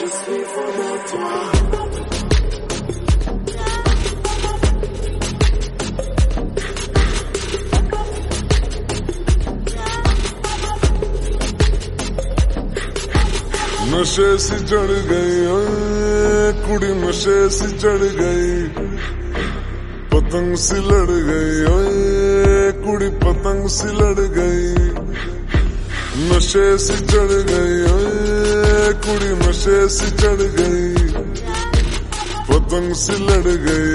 je suis fou de toi. नशे से चढ़ गई कुड़ी नशे से चढ़ गई। पतंग से लड़ गई कुड़ी पतंग से लड़ गई। नशे से चढ़ गई कुड़ी नशे से चढ़ गई। पतंग से लड़ गई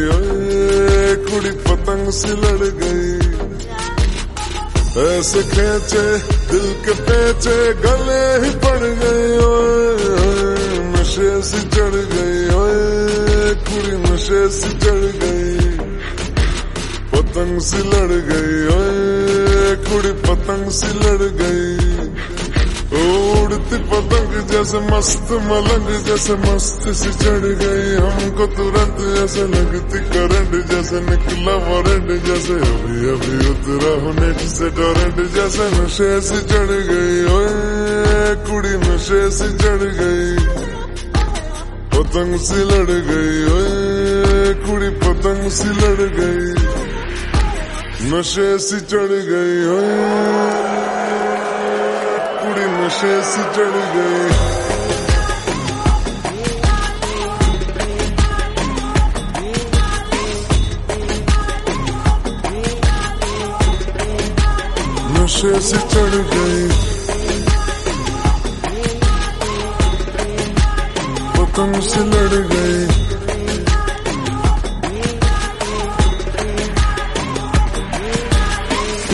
कुड़ी पतंग से लड़ गई। ऐसे खेचे, दिल के पेचे, गले ही पड़ गए नशे से चढ़ गई ओए। कुड़ी नशे से चढ़ गई। पतंग से लड़ गई कुड़ी पतंग से लड़ गई। उड़ती पतंग जैसे मस्त, मलंग जैसे मस्त से चढ़ गई। हमको तुरंत ऐसे लगती करंट जैसे निकला वारंट जैसे अभी अभी उतरा हूँ नेट से टोरेंट जैसे नशे से चढ़ गई, ओए, कुड़ी नशे से चढ़ गई। पतंग से लड़ गई, ओए, कुड़ी पतंग से लड़ गई। नशे से चढ़ गई, ओए, कुड़ी नशे से चढ़ गई। नशे से चढ़ गई पतंग से लड़ गई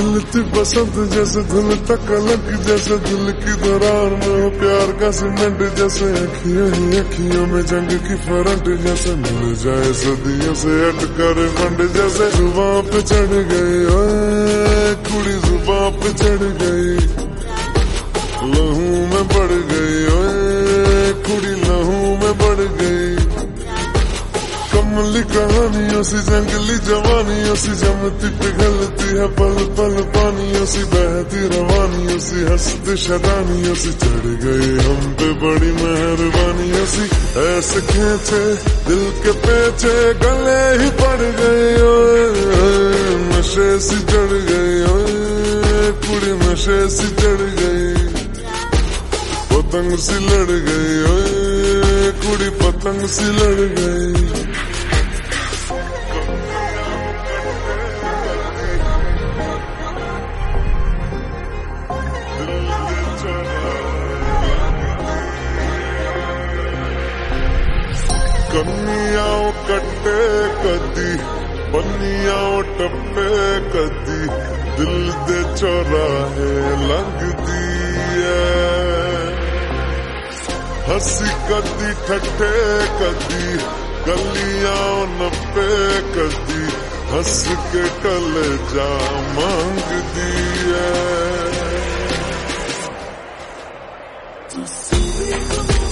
खिलती बसंत जैसे धुल तक अलग, जैसे दिल की दरार में हो प्यार का सीमेंट, जैसे अखियों ही अखियों में जंग की फरंट, जैसे मिल जाए सदियों से अटकर कर मंड जैसे जुबा पे चढ़ गई कुड़ी जुबा पे चढ़ गई। कमली कहानियों से, जंगली जवानियों से जमती पिघलती है, पल पल पानियों से, बहती रवानियों से, हंसती शदानियों से, चढ़ गई हम पे बड़ी मेहरबानियों से। ऐसे खेचे, दिल के पेचे, गले ही पड़ गए नशे से चढ़ ओए, कुड़ी नशे सी चढ़ गई। पतंग सी लड़ गई कुड़ी पतंग सी लड़ गई। कन्नियाओ कट्टे कदी बन्नियाओ टप्पे कदी, दिल दे चौराहे लंघदी ऐ हसी कदी ठट्ठे कदी, गलियाँ नप्पे कदी, हंस के कल जा मांगदी है Ton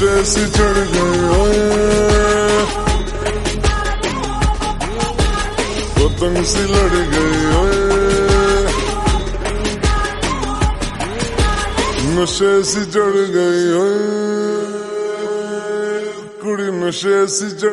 नशे चढ़ गए पतंग से लड़ गए नशे से चढ़ गई कुड़ी नशे से चढ़